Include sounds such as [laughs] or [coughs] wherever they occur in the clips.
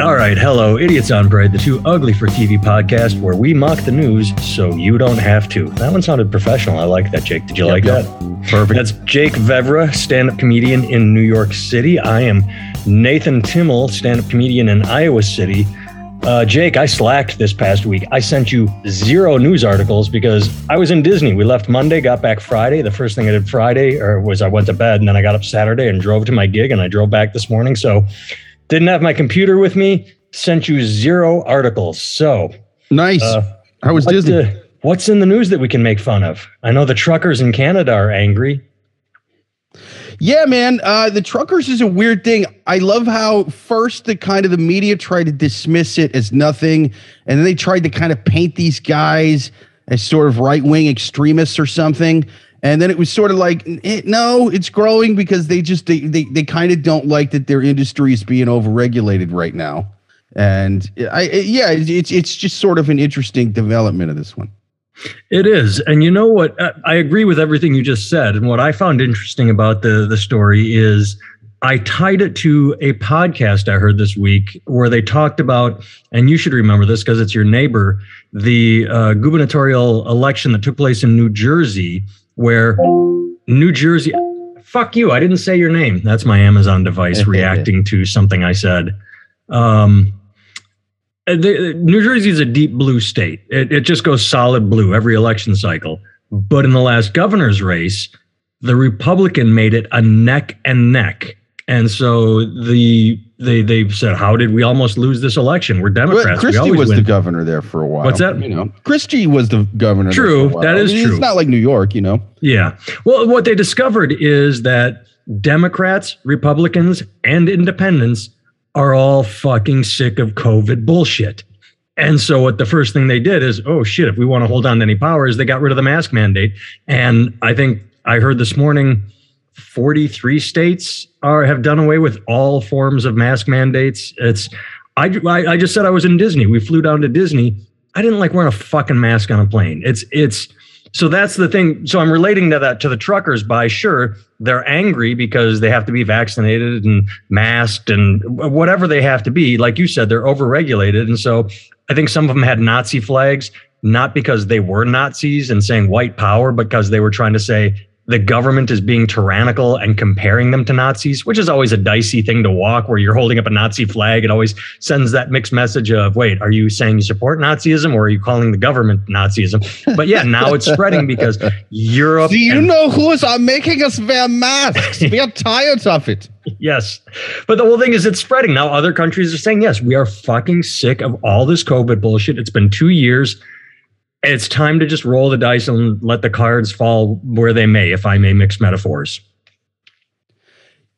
All right, hello, Idiots on Bread, the too ugly for TV podcast where we mock the news so you don't have to. That one sounded professional. I like that, Jake. Did you like yep. that? Perfect. That's Jake Vevra, stand up comedian in New York City. I am Nathan Timmel, stand up comedian in Iowa City. Uh, Jake, I slacked this past week. I sent you zero news articles because I was in Disney. We left Monday, got back Friday. The first thing I did Friday or was I went to bed and then I got up Saturday and drove to my gig and I drove back this morning. So didn't have my computer with me. Sent you zero articles. So nice. Uh, How was Disney? The, what's in the news that we can make fun of? I know the truckers in Canada are angry. Yeah, man. Uh, the truckers is a weird thing. I love how first the kind of the media tried to dismiss it as nothing, and then they tried to kind of paint these guys as sort of right wing extremists or something. And then it was sort of like, it, eh, no, it's growing because they just they they, they kind of don't like that their industry is being overregulated right now. And eh, I eh, yeah, it's it's just sort of an interesting development of this one. It is. And you know what? I agree with everything you just said. And what I found interesting about the, the story is I tied it to a podcast I heard this week where they talked about, and you should remember this because it's your neighbor, the uh, gubernatorial election that took place in New Jersey, where New Jersey, fuck you, I didn't say your name. That's my Amazon device [laughs] reacting to something I said. Um, uh, the, New Jersey is a deep blue state. It, it just goes solid blue every election cycle. But in the last governor's race, the Republican made it a neck and neck. And so the they they said, "How did we almost lose this election? We're Democrats. Christie was win. the governor there for a while. What's that? You know, Christie was the governor. True, that is I mean, true. It's not like New York, you know. Yeah. Well, what they discovered is that Democrats, Republicans, and Independents are all fucking sick of COVID bullshit. And so what the first thing they did is, oh shit, if we want to hold on to any powers, they got rid of the mask mandate. And I think I heard this morning 43 states are have done away with all forms of mask mandates. It's I, I, just said I was in Disney. We flew down to Disney. I didn't like wearing a fucking mask on a plane. It's it's so that's the thing. So I'm relating to that to the truckers by sure they're angry because they have to be vaccinated and masked and whatever they have to be. Like you said, they're overregulated. And so I think some of them had Nazi flags, not because they were Nazis and saying white power, because they were trying to say the government is being tyrannical and comparing them to Nazis, which is always a dicey thing to walk where you're holding up a Nazi flag. It always sends that mixed message of, wait, are you saying you support Nazism or are you calling the government Nazism? But yeah, now it's spreading because [laughs] Europe. Do you and- know who is making us wear masks? we are tired of it. [laughs] Yes. But the whole thing is it's spreading. Now other countries are saying, yes, we are fucking sick of all this COVID bullshit. It's been two years it's time to just roll the dice and let the cards fall where they may, if I may mix metaphors.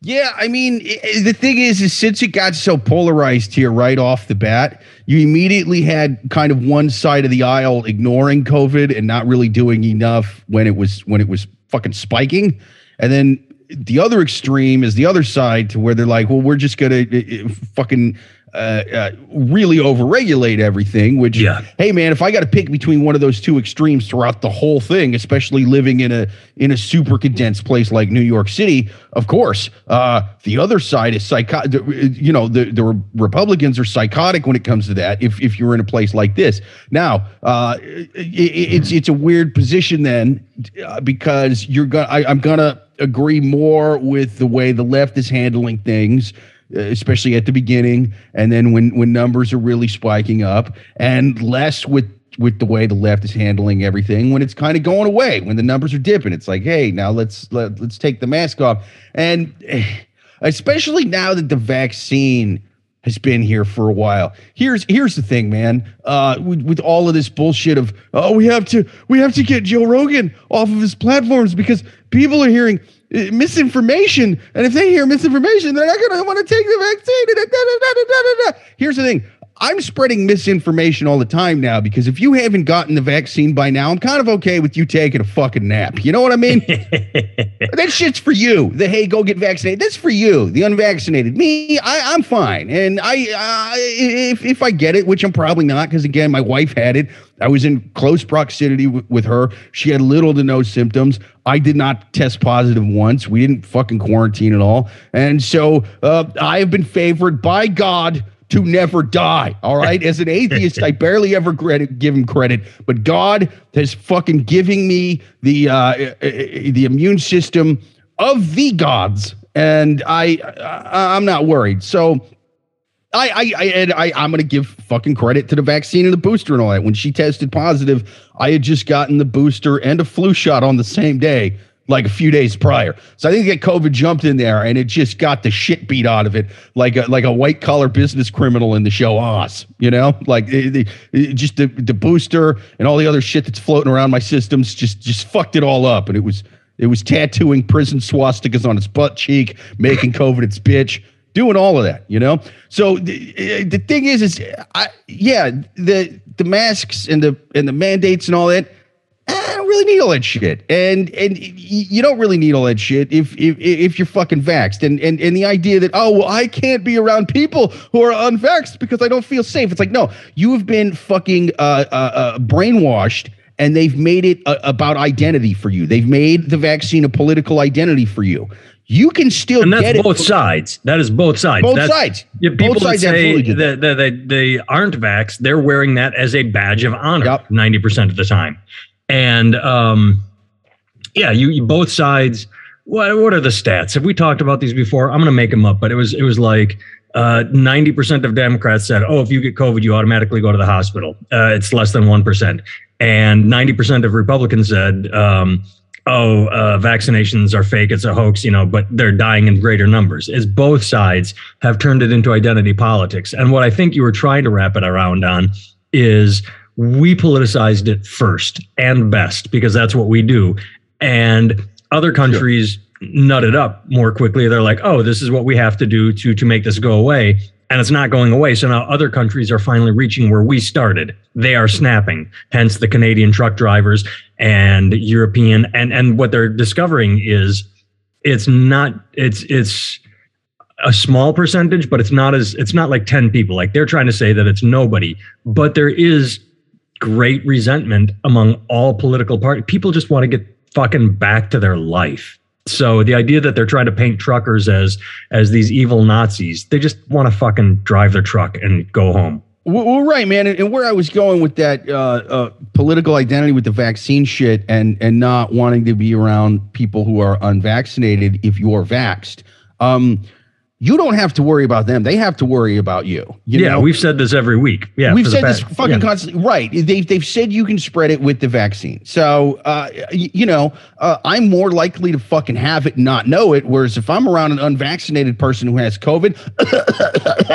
Yeah, I mean, the thing is, is since it got so polarized here right off the bat, you immediately had kind of one side of the aisle ignoring COVID and not really doing enough when it was when it was fucking spiking, and then the other extreme is the other side to where they're like, well, we're just gonna uh, uh, fucking uh, uh, really overregulate everything. Which, yeah. hey man, if I got to pick between one of those two extremes throughout the whole thing, especially living in a in a super condensed place like New York City, of course, uh, the other side is psychotic. You know, the the Republicans are psychotic when it comes to that. If if you're in a place like this, now uh, it, it's it's a weird position then uh, because you're gonna. I'm gonna agree more with the way the left is handling things especially at the beginning, and then when when numbers are really spiking up, and less with with the way the left is handling everything when it's kind of going away when the numbers are dipping it's like hey now let's let, let's take the mask off and [sighs] especially now that the vaccine has been here for a while. Here's here's the thing, man. Uh, with, with all of this bullshit of oh, we have to we have to get Joe Rogan off of his platforms because people are hearing uh, misinformation, and if they hear misinformation, they're not going to want to take the vaccine. Here's the thing: I'm spreading misinformation all the time now because if you haven't gotten the vaccine by now, I'm kind of okay with you taking a fucking nap. You know what I mean? [laughs] that shit's for you. The hey, go get vaccinated. That's for you. The unvaccinated. Me, I, am fine. And I, uh, if if I get it, which I'm probably not, because again, my wife had it. I was in close proximity w- with her. She had little to no symptoms. I did not test positive once. We didn't fucking quarantine at all. And so uh, I have been favored by God to never die. All right. As an atheist, I [laughs] barely ever credit, give him credit, but God has fucking giving me the uh, uh, uh, the immune system of the gods, and I, I I'm not worried. So I, I, I, and I, I'm going to give fucking credit to the vaccine and the booster and all that. When she tested positive, I had just gotten the booster and a flu shot on the same day, like a few days prior. So I think that COVID jumped in there and it just got the shit beat out of it, like a, like a white collar business criminal in the show Oz. You know, like it, it, just the the booster and all the other shit that's floating around my systems just just fucked it all up. And it was it was tattooing prison swastikas on its butt cheek, making COVID its bitch doing all of that, you know. So the, the thing is, is I, yeah, the the masks and the and the mandates and all that. Really need all that shit, and and you don't really need all that shit if if if you're fucking vaxxed, and and and the idea that oh well I can't be around people who are unvaxxed because I don't feel safe. It's like no, you have been fucking uh, uh, uh brainwashed and they've made it a, about identity for you. They've made the vaccine a political identity for you you can still and that's both sides. That is both sides. Both that's, sides. Yeah, people both sides say that, that, that they aren't vax, they're wearing that as a badge of honor ninety percent of the time. And um, yeah, you, you both sides. What what are the stats? Have we talked about these before? I'm going to make them up, but it was it was like uh, 90% of Democrats said, oh, if you get COVID, you automatically go to the hospital. Uh, it's less than 1%. And 90% of Republicans said, um, oh, uh, vaccinations are fake, it's a hoax, you know, but they're dying in greater numbers, is both sides have turned it into identity politics. And what I think you were trying to wrap it around on is we politicized it first and best because that's what we do. And other countries sure. nut it up more quickly. They're like, oh, this is what we have to do to to make this go away and it's not going away. So now other countries are finally reaching where we started. They are snapping. Hence the Canadian truck drivers and European and and what they're discovering is it's not it's it's a small percentage, but it's not as it's not like 10 people. Like they're trying to say that it's nobody, but there is great resentment among all political parties. People just want to get fucking back to their life. So the idea that they're trying to paint truckers as as these evil Nazis, they just want to fucking drive their truck and go home. Well, right, man, and, where I was going with that uh, uh, political identity with the vaccine shit, and and not wanting to be around people who are unvaccinated if you're vaxxed. Um, you don't have to worry about them. They have to worry about you. you yeah, know? we've said this every week. Yeah, we've said this fucking yeah. constantly. Right? They've they've said you can spread it with the vaccine. So, uh, you know, uh, I'm more likely to fucking have it and not know it. Whereas if I'm around an unvaccinated person who has COVID,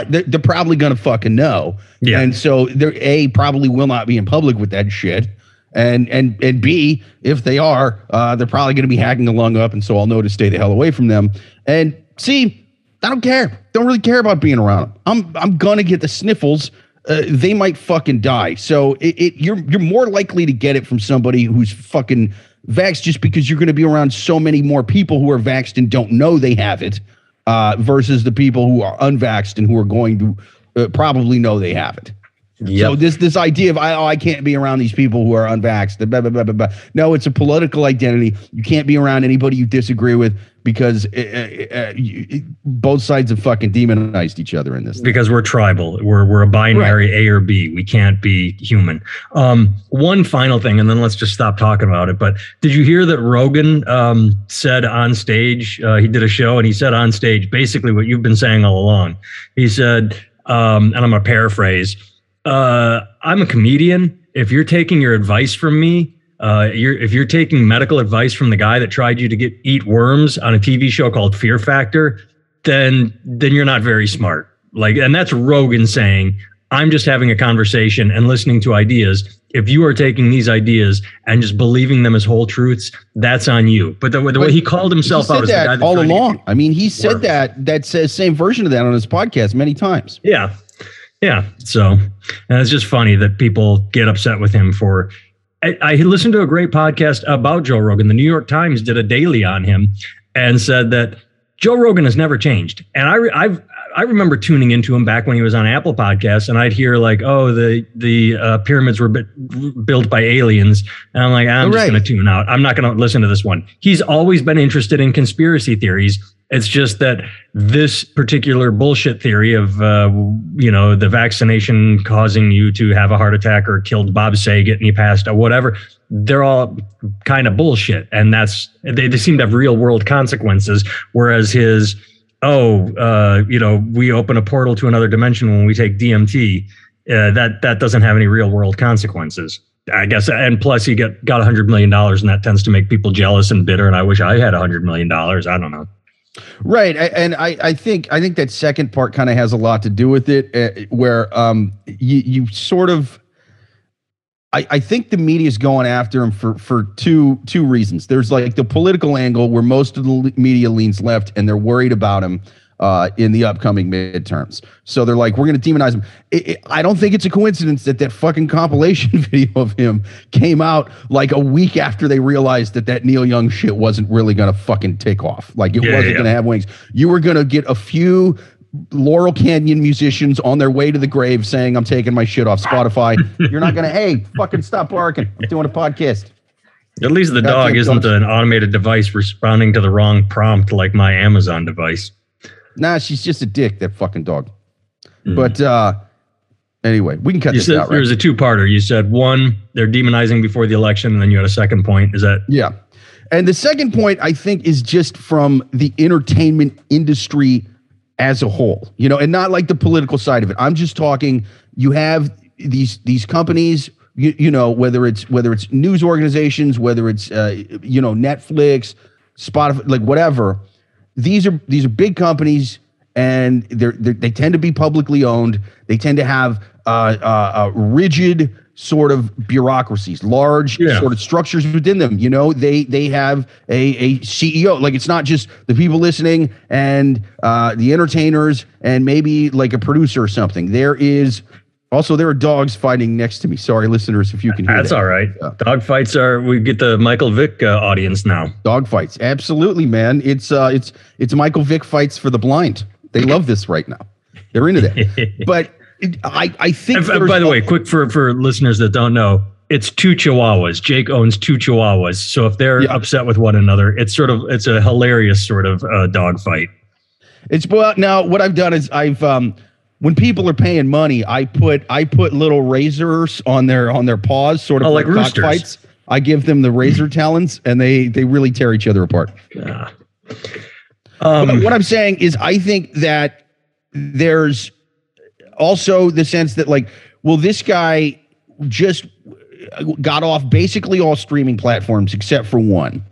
[coughs] they're, they're, probably gonna fucking know. Yeah. And so they're a probably will not be in public with that shit. And and and B, if they are, uh, they're probably going to be hacking a lung up, and so I'll know to stay the hell away from them. And C, I don't care. Don't really care about being around them. I'm I'm gonna get the sniffles. Uh, they might fucking die. So it, it, you're you're more likely to get it from somebody who's fucking vaxxed just because you're going to be around so many more people who are vaxxed and don't know they have it, uh, versus the people who are unvaxxed and who are going to uh, probably know they have it. Yep. So this this idea of I oh, I can't be around these people who are unvaxxed. Blah, blah, blah, blah, blah. No, it's a political identity. You can't be around anybody you disagree with because uh, uh, you, both sides have fucking demonized each other in this. Because thing. we're tribal. We're we're a binary right. A or B. We can't be human. Um, one final thing, and then let's just stop talking about it. But did you hear that Rogan um, said on stage? Uh, he did a show, and he said on stage basically what you've been saying all along. He said, um, and I'm gonna paraphrase uh, I'm a comedian. If you're taking your advice from me, uh, you're, if you're taking medical advice from the guy that tried you to get eat worms on a TV show called Fear Factor, then then you're not very smart. Like, and that's Rogan saying, I'm just having a conversation and listening to ideas. If you are taking these ideas and just believing them as whole truths, that's on you. But the, the way he called himself he out that all along. I mean, he said worms. that that says same version of that on his podcast many times. Yeah, yeah. So, and it's just funny that people get upset with him for. I, I listened to a great podcast about Joe Rogan. The New York Times did a daily on him and said that Joe Rogan has never changed. And I, I've I remember tuning into him back when he was on Apple Podcasts, and I'd hear like, "Oh, the the uh, pyramids were built by aliens," and I'm like, "I'm just going to tune out. I'm not going to listen to this one." He's always been interested in conspiracy theories. It's just that this particular bullshit theory of uh, you know the vaccination causing you to have a heart attack or killed Bob Saget and you passed or whatever, they're all kind of bullshit, and that's they, they seem to have real world consequences. Whereas his oh, uh, you know, we open a portal to another dimension when we take DMT. Uh, that that doesn't have any real world consequences. I guess, and plus you get got a hundred million dollars, and that tends to make people jealous and bitter. And I wish I had a hundred million dollars. I don't know. Right, and I, I think I think that second part kind of has a lot to do with it, uh, where um you you sort of I, I think the media is going after him for for two two reasons. There's like the political angle where most of the media leans left, and they're worried about him uh, in the upcoming midterms. So they're like, we're going to demonize him. It, it, I don't think it's a coincidence that that fucking compilation [laughs] video of him came out like a week after they realized that that Neil Young shit wasn't really going to fucking take off. Like it yeah, wasn't yeah. going to have wings. You were going to get a few Laurel Canyon musicians on their way to the grave saying, I'm taking my shit off Spotify. You're not going to, hey, fucking stop barking. I'm doing a podcast. At least the That's dog is not an automated device responding to the wrong prompt like my Amazon device. Nah, she's just a dick, that fucking dog. Mm. But uh anyway, we can cut you this said, out. Right? There was a two parter. You said one, they're demonizing before the election, and then you had a second point. Is that? Yeah. And the second point, I think, is just from the entertainment industry as a whole, you know, and not like the political side of it. I'm just talking. You have these these companies, you, you know, whether it's whether it's news organizations, whether it's uh, you know Netflix, Spotify, like whatever. These are these are big companies, and they're, they're they tend to be publicly owned. They tend to have uh, uh, a rigid sort of bureaucracies, large yeah. sort of structures within them. You know, they they have a, a CEO. Like it's not just the people listening and uh, the entertainers and maybe like a producer or something. There is also there are dogs fighting next to me. Sorry, listeners, if you can hear That's that. all right. Dog fights are we get the Michael Vick uh, audience now. Dog fights, absolutely, man. It's uh, it's it's Michael Vick fights for the blind. They love this right now. They're into that. [laughs] but I, I think. And, by the way, quick for for listeners that don't know, it's two Chihuahuas. Jake owns two Chihuahuas, so if they're yeah. upset with one another, it's sort of it's a hilarious sort of uh, dog fight. It's well now. What I've done is I've um when people are paying money, I put I put little razors on their on their paws, sort of oh, like, like fights. I give them the razor talons, and they they really tear each other apart. Yeah. Um, what I'm saying is, I think that there's also the sense that like, well, this guy just got off basically all streaming platforms except for one.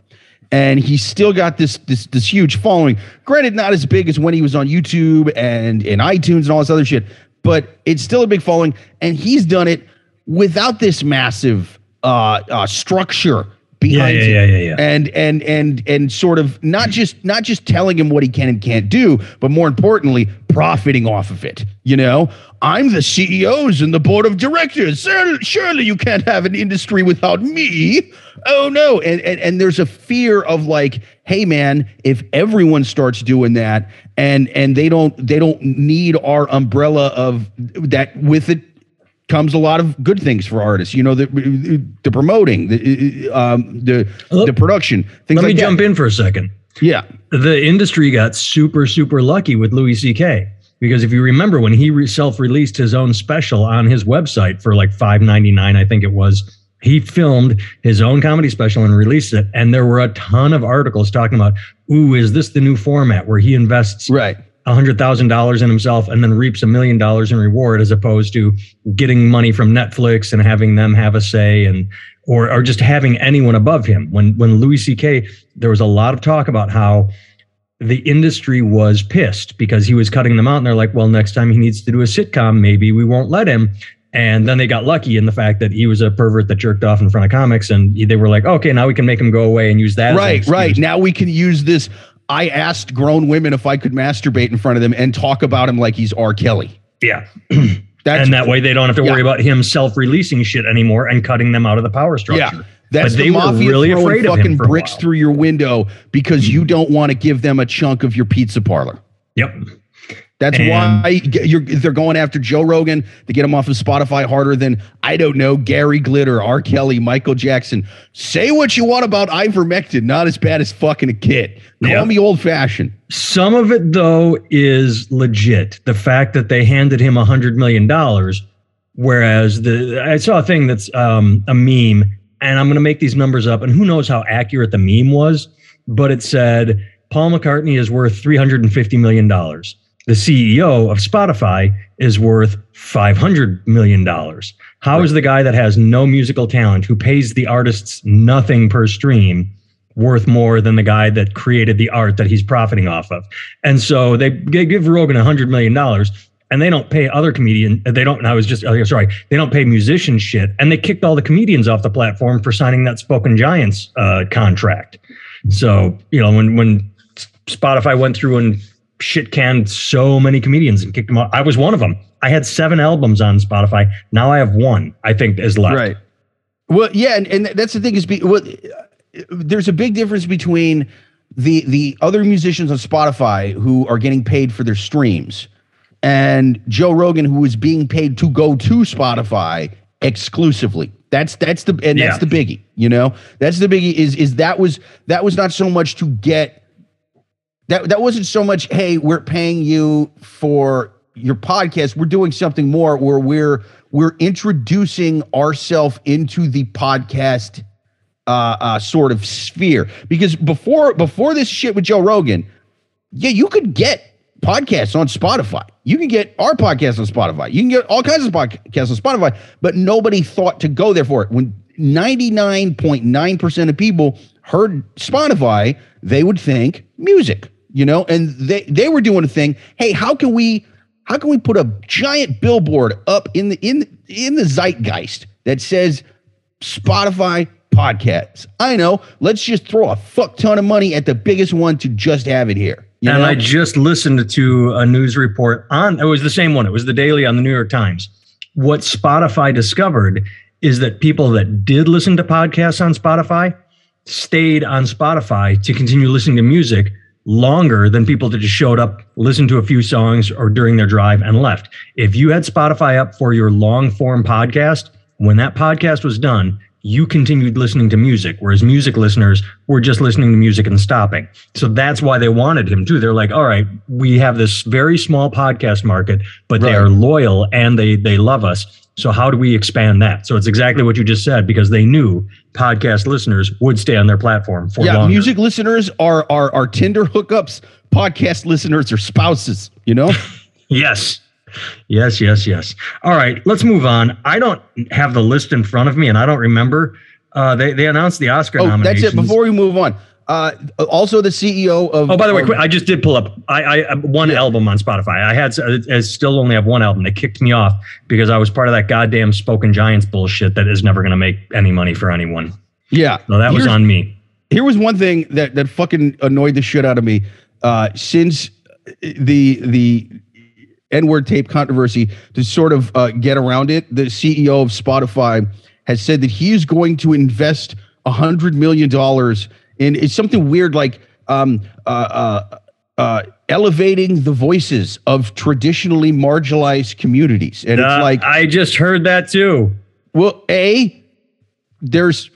And he's still got this this this huge following. Granted, not as big as when he was on YouTube and in iTunes and all this other shit, but it's still a big following. And he's done it without this massive uh, uh, structure behind yeah, yeah, yeah, yeah, and and and and sort of not just not just telling him what he can and can't do, but more importantly, profiting off of it. You know, I'm the CEOs and the board of directors. Surely you can't have an industry without me. Oh no, and and and there's a fear of like, hey man, if everyone starts doing that, and and they don't they don't need our umbrella of that with it comes a lot of good things for artists. You know, the the promoting, the um, the the production. Things Let like me that. jump in for a second. Yeah, the industry got super super lucky with Louis C.K. Because if you remember when he re- self-released his own special on his website for like five ninety nine, I think it was, he filmed his own comedy special and released it. And there were a ton of articles talking about, ooh, is this the new format where he invests right $100,000 in himself and then reaps a million dollars in reward as opposed to getting money from Netflix and having them have a say and or or just having anyone above him. When when Louis CK there was a lot of talk about how the industry was pissed because he was cutting them out and they're like, well, next time he needs to do a sitcom, maybe we won't let him. And then they got lucky in the fact that he was a pervert that jerked off in front of comics, and they were like, okay, now we can make him go away and use that. Right, right. Now we can use this I asked grown women if I could masturbate in front of them and talk about him like he's R. Kelly. Yeah. [clears throat] That's, and that way they don't have to worry about him self-releasing shit anymore and cutting them out of the power structure. Yeah. That's but the mafia really throwing fucking bricks through your window because you don't want to give them a chunk of your pizza parlor. Yep. That's And- why you're, they're going after Joe Rogan to get him off of Spotify harder than I don't know Gary Glitter, R. Kelly, Michael Jackson. Say what you want about ivermectin, not as bad as fucking a kid. Call Yeah. me old fashioned. Some of it, though, is legit. The fact that they handed him a $100 million, whereas the I saw a thing that's um, a meme, and I'm going to make these numbers up, and who knows how accurate the meme was, but it said Paul McCartney is worth $350 million. The CEO of Spotify is worth $500 million. How is the guy that has no musical talent, who pays the artists nothing per stream, worth more than the guy that created the art that he's profiting off of. And so they, they give Rogan a hundred million dollars and they don't pay other comedian. They don't, I was just, oh, sorry, they don't pay musicians shit. And they kicked all the comedians off the platform for signing that Spoken Giants uh, contract. So, you know, when, when Spotify went through and shit canned so many comedians and kicked them out, I was one of them. I had seven albums on Spotify. Now I have one, I think is left. Right. Well, yeah, and, and that's the thing is, be, well, there's a big difference between the the other musicians on Spotify who are getting paid for their streams and Joe Rogan who is being paid to go to Spotify exclusively. That's that's the and that's the biggie, you know? That's the biggie is is that was that was not so much to get that that wasn't so much hey we're paying you for your podcast. We're doing something more where we're we're introducing ourselves into the podcast uh, uh sort of sphere. Because before before this shit with Joe Rogan yeah you could get podcasts on Spotify. You can get our podcast on Spotify. You can get all kinds of podcasts on Spotify but nobody thought to go there for it. When 99.9% of people heard Spotify they would think music you know and they they were doing a thing hey how can we how can we put a giant billboard up in the in in the zeitgeist that says Spotify podcasts? I know. Let's just throw a fuck ton of money at the biggest one to just have it here. You and know? I just listened to a news report on it was the same one. It was the Daily on the New York Times. What Spotify discovered is that people that did listen to podcasts on Spotify stayed on Spotify to continue listening to music longer than people that just showed up, listened to a few songs or during their drive and left. If you had Spotify up for your long form podcast, when that podcast was done, you continued listening to music, whereas music listeners were just listening to music and stopping. So that's why they wanted him too. They're like, all right, we have this very small podcast market, but they are loyal and they they love us. So how do we expand that? So it's exactly what you just said because they knew podcast listeners would stay on their platform for yeah, longer. music listeners are are are Tinder hookups. Podcast listeners are spouses. You know. [laughs] Yes. Yes, yes, yes. All right, let's move on. I don't have the list in front of me and I don't remember. Uh, they, they announced the Oscar oh, that's it. Before we move on, uh, also the CEO of. Oh, by the way, quick, I just did pull up I, I one album on Spotify. I had I still only have one album. They kicked me off because I was part of that goddamn Spoken Giants bullshit that is never going to make any money for anyone. yeah. So that was on me. here was one thing that that fucking annoyed the shit out of me uh since the the n-word tape controversy to sort of uh, get around it the ceo of spotify has said that he is going to invest a hundred million dollars in it's something weird like um uh uh uh, elevating the voices of traditionally marginalized communities, and it's like I just heard that too. well, a there's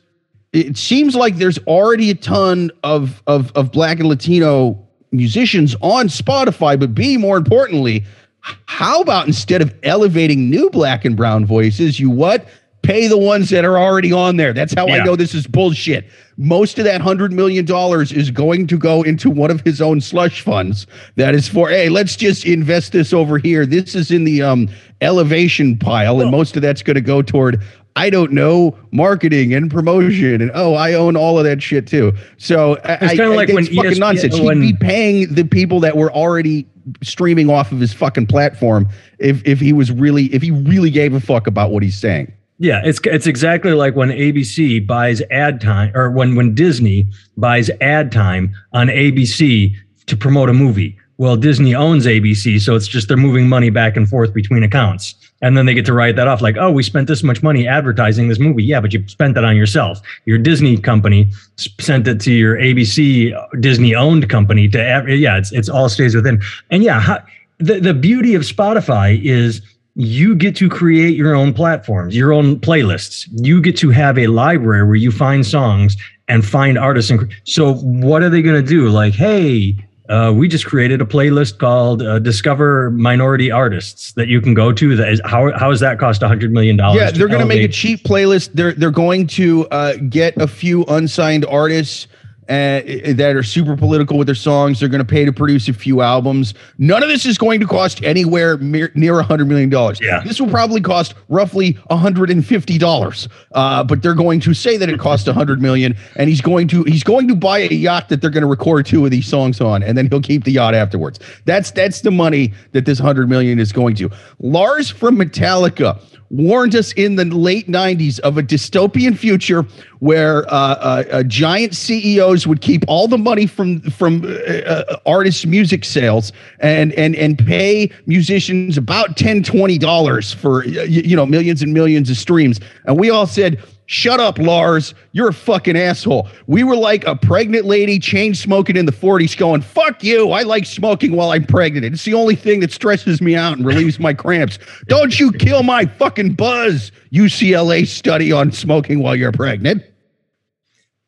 it seems like there's already a ton of of of black and Latino musicians on Spotify, but B, more importantly, how about instead of elevating new black and brown voices, you what? Pay the ones that are already on there. That's how I know this is bullshit. Most of that hundred million dollars is going to go into one of his own slush funds. That is for hey, let's just invest this over here. This is in the um elevation pile, and most of that's going to go toward I don't know marketing and promotion, and oh, I own all of that shit too. So It's kinda I- like it's when fucking ESPN nonsense. when- He'd be paying the people that were already streaming off of his fucking platform if if he was really if he really gave a fuck about what he's saying. Yeah, it's it's exactly like when ABC buys ad time, or when when Disney buys ad time on ABC to promote a movie. Well, Disney owns ABC, so it's just they're moving money back and forth between accounts, and then they get to write that off like, oh, we spent this much money advertising this movie. Yeah, but you spent that on yourself. Your Disney company sent it to your ABC uh, Disney owned company to. Yeah, it's it's all stays within. And yeah, the, the beauty of Spotify is you get to create your own platforms, your own playlists. You get to have a library where you find songs and find artists. And so, what are they going to do? Like, hey, uh, we just created a playlist called uh, "Discover Minority Artists" that you can go to. That is how how does that cost a hundred million dollars? Yeah, they're going to make a cheap playlist. They're they're going to uh, get a few unsigned artists uh, that are super political with their songs. They're going to pay to produce a few albums. None of this is going to cost anywhere near, near $100 million. Yeah. This will probably cost roughly $150. Uh, but they're going to say that it cost 100 million and he's going to he's going to buy a yacht that they're going to record two of these songs on and then he'll keep the yacht afterwards. That's that's the money that this 100 million is going to. Lars from Metallica warned us in the late 90s of a dystopian future where uh, uh, uh, giant CEOs would keep all the money from from uh, uh, artists' music sales and and and pay musicians about 10 20 dollars for you know millions and millions of streams. And we all said Shut up, Lars. You're a fucking asshole. We were like a pregnant lady chain smoking in the 40s going, fuck you. I like smoking while I'm pregnant. It's the only thing that stresses me out and relieves my cramps. Don't you kill my fucking buzz, UCLA study on smoking while you're pregnant.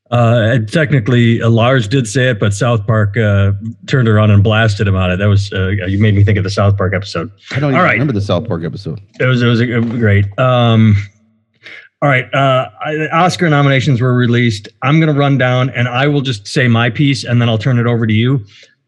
Uh, technically, uh, Lars did say it, but South Park uh, turned around and blasted him on it. That was uh, you made me think of the South Park episode. I don't even remember the South Park episode. It was it was a, great. Um, all right. Uh, Oscar nominations were released. I'm going to run down and I will just say my piece and then I'll turn it over to you.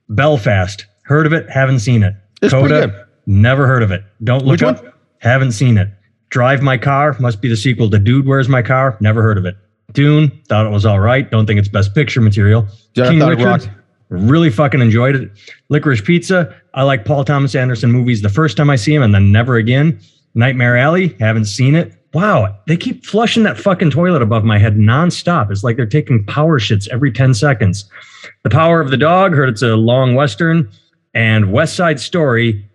Belfast. Heard of it? Haven't seen it. It's Coda. Never heard of it. Don't look Which up. One? Haven't seen it. Drive My Car must be the sequel to Dude, Where's My Car? Never heard of it. Dune. Thought it was all right. Don't think it's best picture material. Yeah, King Richard. Really fucking enjoyed it. Licorice Pizza. I like Paul Thomas Anderson movies the first time I see him and then never again. Nightmare Alley. Haven't seen it wow, they keep flushing that fucking toilet above my head nonstop. It's like they're taking power shits every 10 seconds. The Power of the Dog, heard it's a long Western, and West Side Story.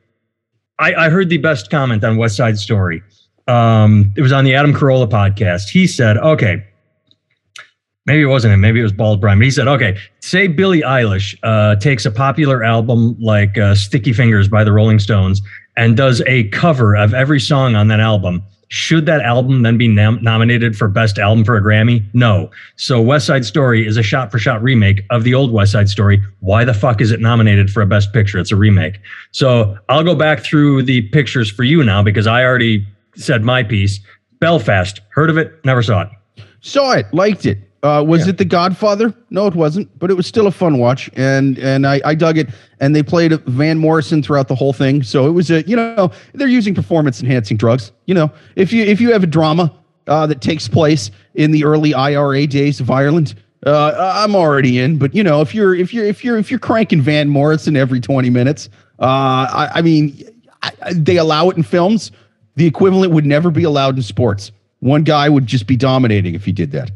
I, I heard the best comment on West Side Story. Um, it was on the Adam Carolla podcast. He said, okay, maybe it wasn't him, maybe it was Bald Bryan, but he said, okay, say Billie Eilish uh, takes a popular album like uh, Sticky Fingers by the Rolling Stones and does a cover of every song on that album should that album then be nom- nominated for Best Album for a Grammy? No. So West Side Story is a shot for shot remake of the old West Side Story. Why the fuck is it nominated for a Best Picture? It's a remake. So I'll go back through the pictures for you now because I already said my piece. Belfast, heard of it, never saw it. Saw it, liked it. Uh, was yeah. it The Godfather? No, it wasn't, but it was still a fun watch, and and I, I dug it. And they played Van Morrison throughout the whole thing, so it was a you know they're using performance enhancing drugs. You know, if you if you have a drama uh, that takes place in the early IRA days of Ireland, uh, I'm already in. But you know, if you're if you're if you're if you're cranking Van Morrison every 20 minutes, uh, I, I mean, I, they allow it in films. The equivalent would never be allowed in sports. One guy would just be dominating if he did that.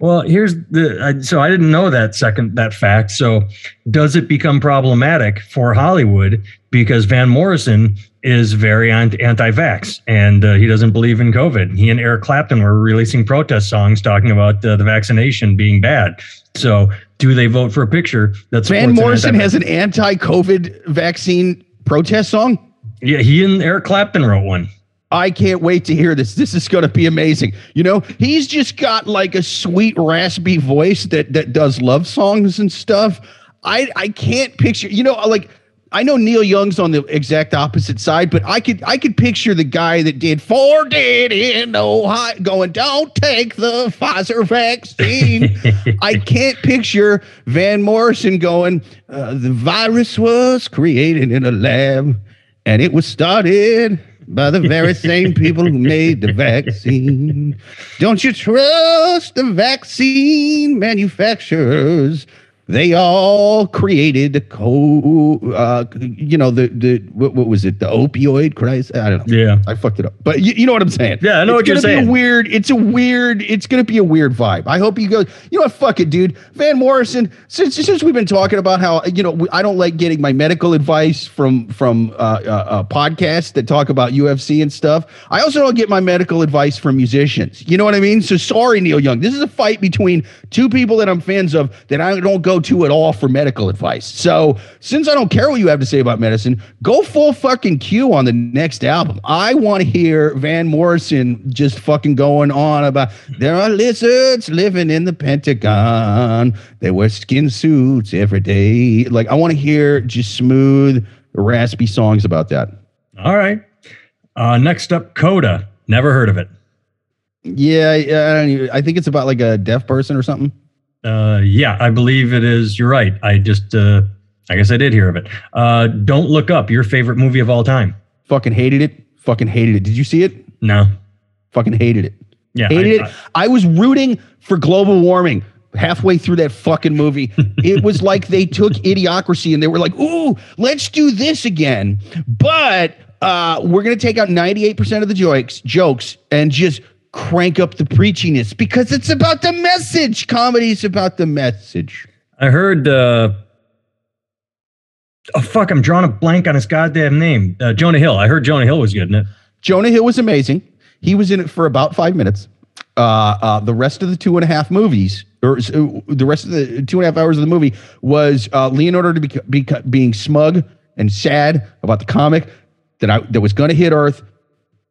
Well, here's the so I didn't know that second that fact. So does it become problematic for Hollywood because Van Morrison is very anti-vax and uh, he doesn't believe in COVID. He and Eric Clapton were releasing protest songs talking about uh, the vaccination being bad. So do they vote for a picture that's Van Morrison has an anti-COVID vaccine protest song? Yeah, he and Eric Clapton wrote one. I can't wait to hear this. This is going to be amazing. You know, he's just got like a sweet raspy voice that that does love songs and stuff. I I can't picture. You know, like I know Neil Young's on the exact opposite side, but I could I could picture the guy that did four dead in Ohio going, "Don't take the Pfizer vaccine." [laughs] I can't picture Van Morrison going, uh, "The virus was created in a lab, and it was started." By the very same people who made the vaccine. Don't you trust the vaccine manufacturers? They all created the co, uh, you know, the the what, what, was it? The opioid crisis. I don't know. Yeah, I fucked it up. But you, you know what I'm saying? Yeah, I know it's what you're saying. Be a weird. It's a weird. It's gonna be a weird vibe. I hope you go. You know what? Fuck it, dude. Van Morrison. Since since we've been talking about how you know I don't like getting my medical advice from from uh, uh, uh, podcasts that talk about UFC and stuff. I also don't get my medical advice from musicians. You know what I mean? So sorry, Neil Young. This is a fight between two people that I'm fans of that I don't go go to at all for medical advice. So since I don't care what you have to say about medicine, go full fucking Q on the next album. I want to hear Van Morrison just fucking going on about there are lizards living in the Pentagon. They wear skin suits every day. Like I want to hear just smooth, raspy songs about that. All right. Uh, next up, Coda. Never heard of it. Yeah, yeah, I think it's about like a deaf person or something. Uh, yeah, I believe it is. You're right. I just, uh, I guess I did hear of it. Uh, Don't Look Up, your favorite movie of all time. Fucking hated it. Fucking hated it. Did you see it? No. Fucking hated it. Yeah. hated I, it. I was rooting for global warming halfway through that fucking movie. [laughs] it was like they took idiocracy and they were like, ooh, let's do this again. But uh, we're going to take out 98% of the jokes, jokes and just crank up the preachiness because it's about the message. Comedy's about the message. I heard, uh, oh, fuck, I'm drawing a blank on his goddamn name. Uh, Jonah Hill. I heard Jonah Hill was good in it. Jonah Hill was amazing. He was in it for about five minutes. Uh, uh, the rest of the two and a half movies, or uh, the rest of the two and a half hours of the movie, was uh, Leonardo to be, be, being smug and sad about the comic that I that was going to hit Earth,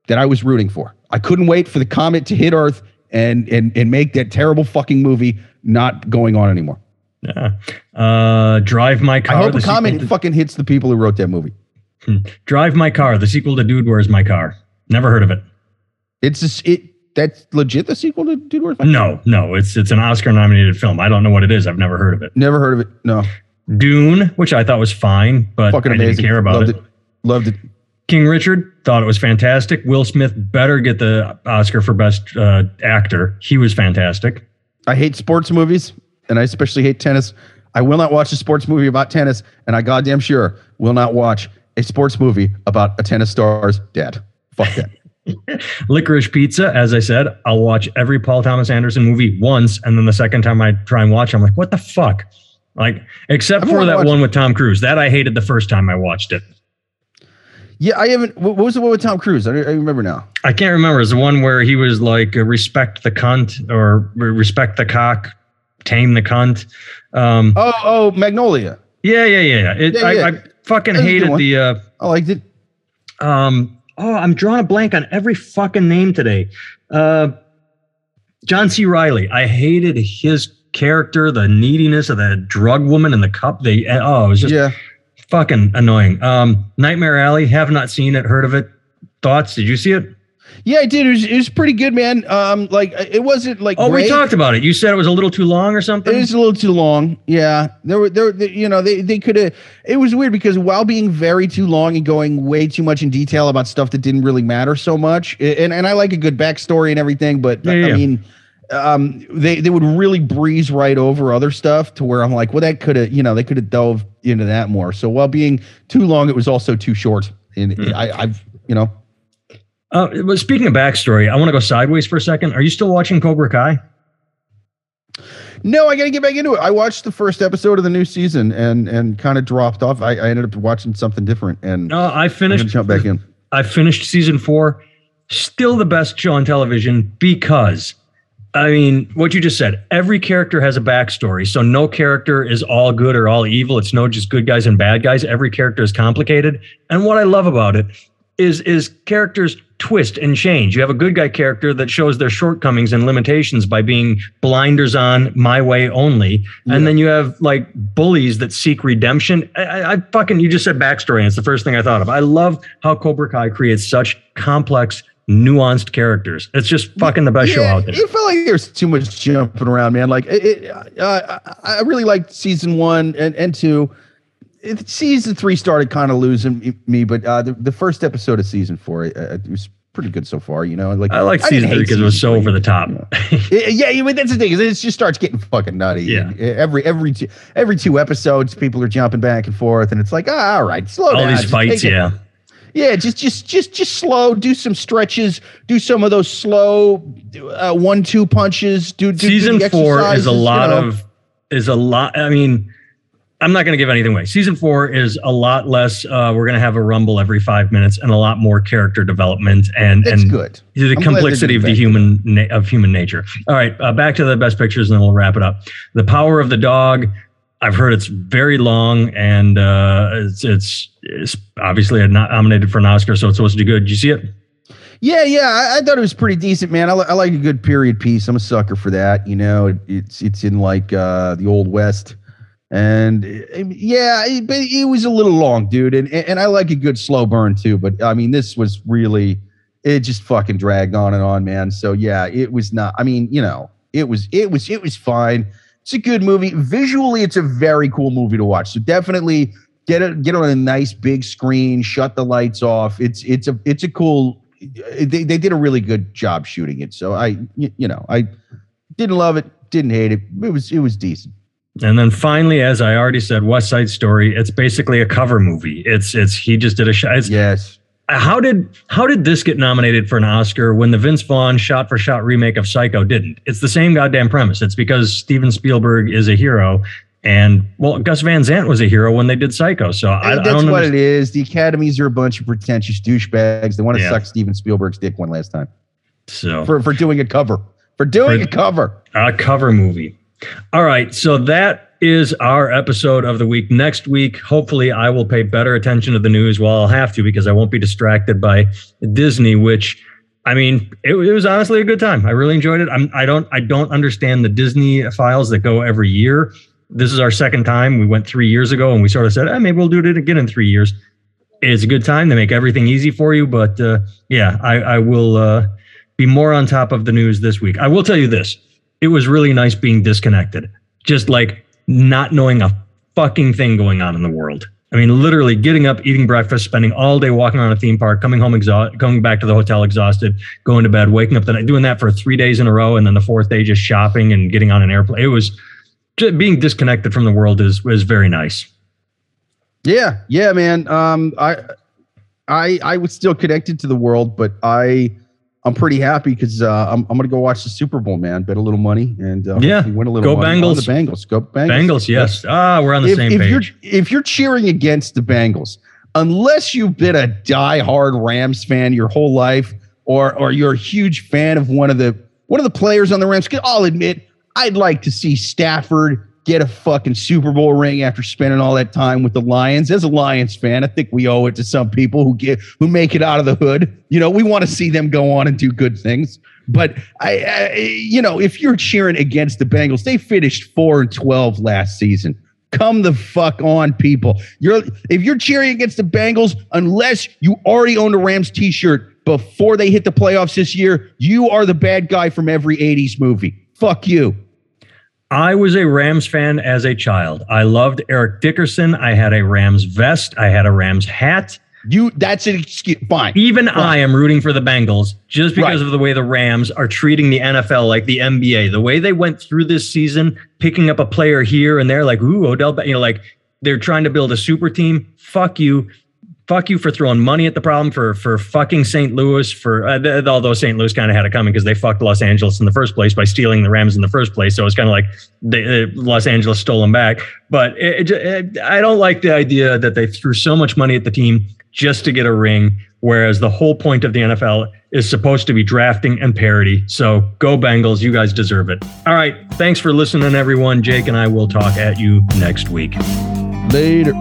that I was rooting for. I couldn't wait for the comet to hit Earth and and and make that terrible fucking movie not going on anymore. Yeah. Uh, Drive My Car. I hope the comet to, fucking hits the people who wrote that movie. Hmm. Drive My Car, the sequel to Dude Where's My Car. Never heard of it. It's just, it that's legit the sequel to Dude Where's My Car? No, no, it's it's an Oscar nominated film. I don't know what it is. I've never heard of it. Never heard of it. No. Dune, which I thought was fine, but fucking I amazing. didn't care about Loved it. it. Loved it. King Richard thought it was fantastic. Will Smith better get the Oscar for Best uh, Actor. He was fantastic. I hate sports movies, and I especially hate tennis. I will not watch a sports movie about tennis, and I goddamn sure will not watch a sports movie about a tennis star's dad. Fuck that. [laughs] Licorice Pizza, as I said, I'll watch every Paul Thomas Anderson movie once, and then the second time I try and watch, I'm like, what the fuck? Like, except for that one with Tom Cruise. That I hated the first time I watched it. Yeah, I haven't. What was the one with Tom Cruise? I, I remember now. I can't remember. It's the one where he was like, uh, "Respect the cunt" or "Respect the cock, tame the cunt." Um, oh, oh, Magnolia. Yeah, yeah, yeah. It, yeah, yeah. I, I, fucking hated the. Uh, I liked it. Um. Oh, I'm drawing a blank on every fucking name today. Uh, John C. Reilly. I hated his character, the neediness of that drug woman in the cup. They oh, it was just yeah fucking annoying. Um, Nightmare Alley, have not seen it, heard of it. Thoughts? Did you see it? Yeah, I did. It was, it was pretty good, man. Um, like it wasn't like. Oh, great. we talked about it. You said it was a little too long or something. It was a little too long. Yeah, there were there. You know, they they could have. It was weird because while being very too long and going way too much in detail about stuff that didn't really matter so much, and and I like a good backstory and everything, but yeah, I yeah. mean um, they they would really breeze right over other stuff to where I'm like, well, that could have, you know, they could have dove into that more. So while being too long, it was also too short. And mm. I, I've, you know. Uh, but speaking of backstory, I want to go sideways for a second. Are you still watching Cobra Kai? No, I got to get back into it. I watched the first episode of the new season and and kind of dropped off. I, I ended up watching something different and no, I finished. Jump back in. I finished season four. Still the best show on television because I mean, what you just said, every character has a backstory. So no character is all good or all evil. It's no just good guys and bad guys. Every character is complicated. And what I love about it is is characters twist and change. You have a good guy character that shows their shortcomings and limitations by being blinders on my way only. Yeah. And then you have like bullies that seek redemption. I, I, fucking you just said backstory, and it's the first thing I thought of. I love how Cobra Kai creates such complex nuanced characters. It's just fucking the best yeah, show out there. You feel like there's too much jumping around, man. Like it, it, uh, I really liked season one and, and two. It, season three started kind of losing me, but uh, the, the first episode of season four uh, it was pretty good so far. You know, like I like season three because it was so three, over the top. You know. yeah, but that's the thing is it just starts getting fucking nutty. Yeah. Every every two, every two episodes, people are jumping back and forth, and it's like, ah, all right, slow all down. All these fights, yeah. Yeah, just just just just slow. Do some stretches. Do some of those slow uh, one-two punches. Do, do season do four is a lot you know. of is a lot. I mean, I'm not going to give anything away. Season four is a lot less. Uh, we're going to have a rumble every five minutes and a lot more character development and That's and good. The I'm complexity of the human na- of human nature. All right, uh, back to the best pictures, and then we'll wrap it up. The Power of the Dog. I've heard it's very long and uh, it's, it's, it's obviously nominated for an Oscar, so it's supposed to be good. Did you see it? Yeah, yeah, I, I, thought it was pretty decent, man. I, I, like a good period piece. I'm a sucker for that. You know, it, it's it's in like uh, the old west, and uh, yeah, it, it, was a little long, dude. And and I like a good slow burn too. But I mean, this was really it just fucking dragged on and on, man. So yeah, it was not. I mean, you know, it was it was it was fine. It's a good movie. Visually, it's a very cool movie to watch. So definitely get it get on a nice big screen. Shut the lights off. It's it's a it's a cool they, they did a really good job shooting it. So I, you know, I didn't love it, didn't hate it. It was, it was decent. And then finally, as I already said, West Side Story. It's basically a cover movie. It's, it's he just did a shot. Yes. How did how did this get nominated for an Oscar when the Vince Vaughn shot for shot remake of Psycho didn't? It's the same goddamn premise. It's because Steven Spielberg is a hero and well, Gus Van Sant was a hero when they did Psycho. So I, that's I don't know what understand. it is. The academies are a bunch of pretentious douchebags. They want to yeah. suck Steven Spielberg's dick one last time. So for for doing a cover, for doing for a cover, a cover movie. All right, so that is our episode of the week. Next week, hopefully, I will pay better attention to the news. Well, I'll have to because I won't be distracted by Disney, which. I mean, it, it, was honestly a good time. I really enjoyed it. I'm, I don't, I don't understand the Disney files that go every year this is our second time. We went three years ago and we sort of said, eh, maybe we'll do it again in three years. It's a good time. They make everything easy for you. But uh, yeah, I, I will uh, be more on top of the news this week. I will tell you this it was really nice being disconnected, just like not knowing a fucking thing going on in the world. I mean, literally getting up, eating breakfast, spending all day walking around a theme park, coming home exhausted, going back to the hotel exhausted, going to bed, waking up the night, doing that for three days in a row, and then the fourth day just shopping and getting on an airplane. It was just being disconnected from the world is is very nice. Yeah, yeah, man. Um, I I I was still connected to the world, but I I'm pretty happy because uh, I'm I'm gonna go watch the Super Bowl, man. Bet a little money and uh, yeah, win a little go money. Bengals. the Bengals. Go Bengals. Bengals. Yes. Ah, we're on the if, same if page. You're, if you're cheering against the Bengals, unless you've been a die-hard Rams fan your whole life, or or you're a huge fan of one of the one of the players on the Rams, I'll admit I'd like to see Stafford get a fucking Super Bowl ring after spending all that time with the Lions. As a Lions fan, I think we owe it to some people who get who make it out of the hood. You know, we want to see them go on and do good things. But I, I you know, if you're cheering against the Bengals, they finished four and twelve last season. Come the fuck on, people. You're if you're cheering against the Bengals, unless you already own a Rams t-shirt before they hit the playoffs this year, you are the bad guy from every 80s movie. Fuck you. I was a Rams fan as a child. I loved Eric Dickerson. I had a Rams vest. I had a Rams hat. You that's an excuse. Fine. Even Fine. I am rooting for the Bengals just because right. of the way the Rams are treating the NFL like the NBA. The way they went through this season, picking up a player here and there, like ooh Odell, you know, like they're trying to build a super team. Fuck you fuck you for throwing money at the problem for for fucking St. Louis for uh, although St. Louis kind of had it coming because they fucked Los Angeles in the first place by stealing the Rams in the first place. So it's kind of like they, uh, Los Angeles stole them back. But it, it, I don't like the idea that they threw so much money at the team just to get a ring, whereas the whole point of the NFL is supposed to be drafting and parity. So go Bengals, you guys deserve it. All right, thanks for listening, everyone. Jake and I will talk at you next week. Later.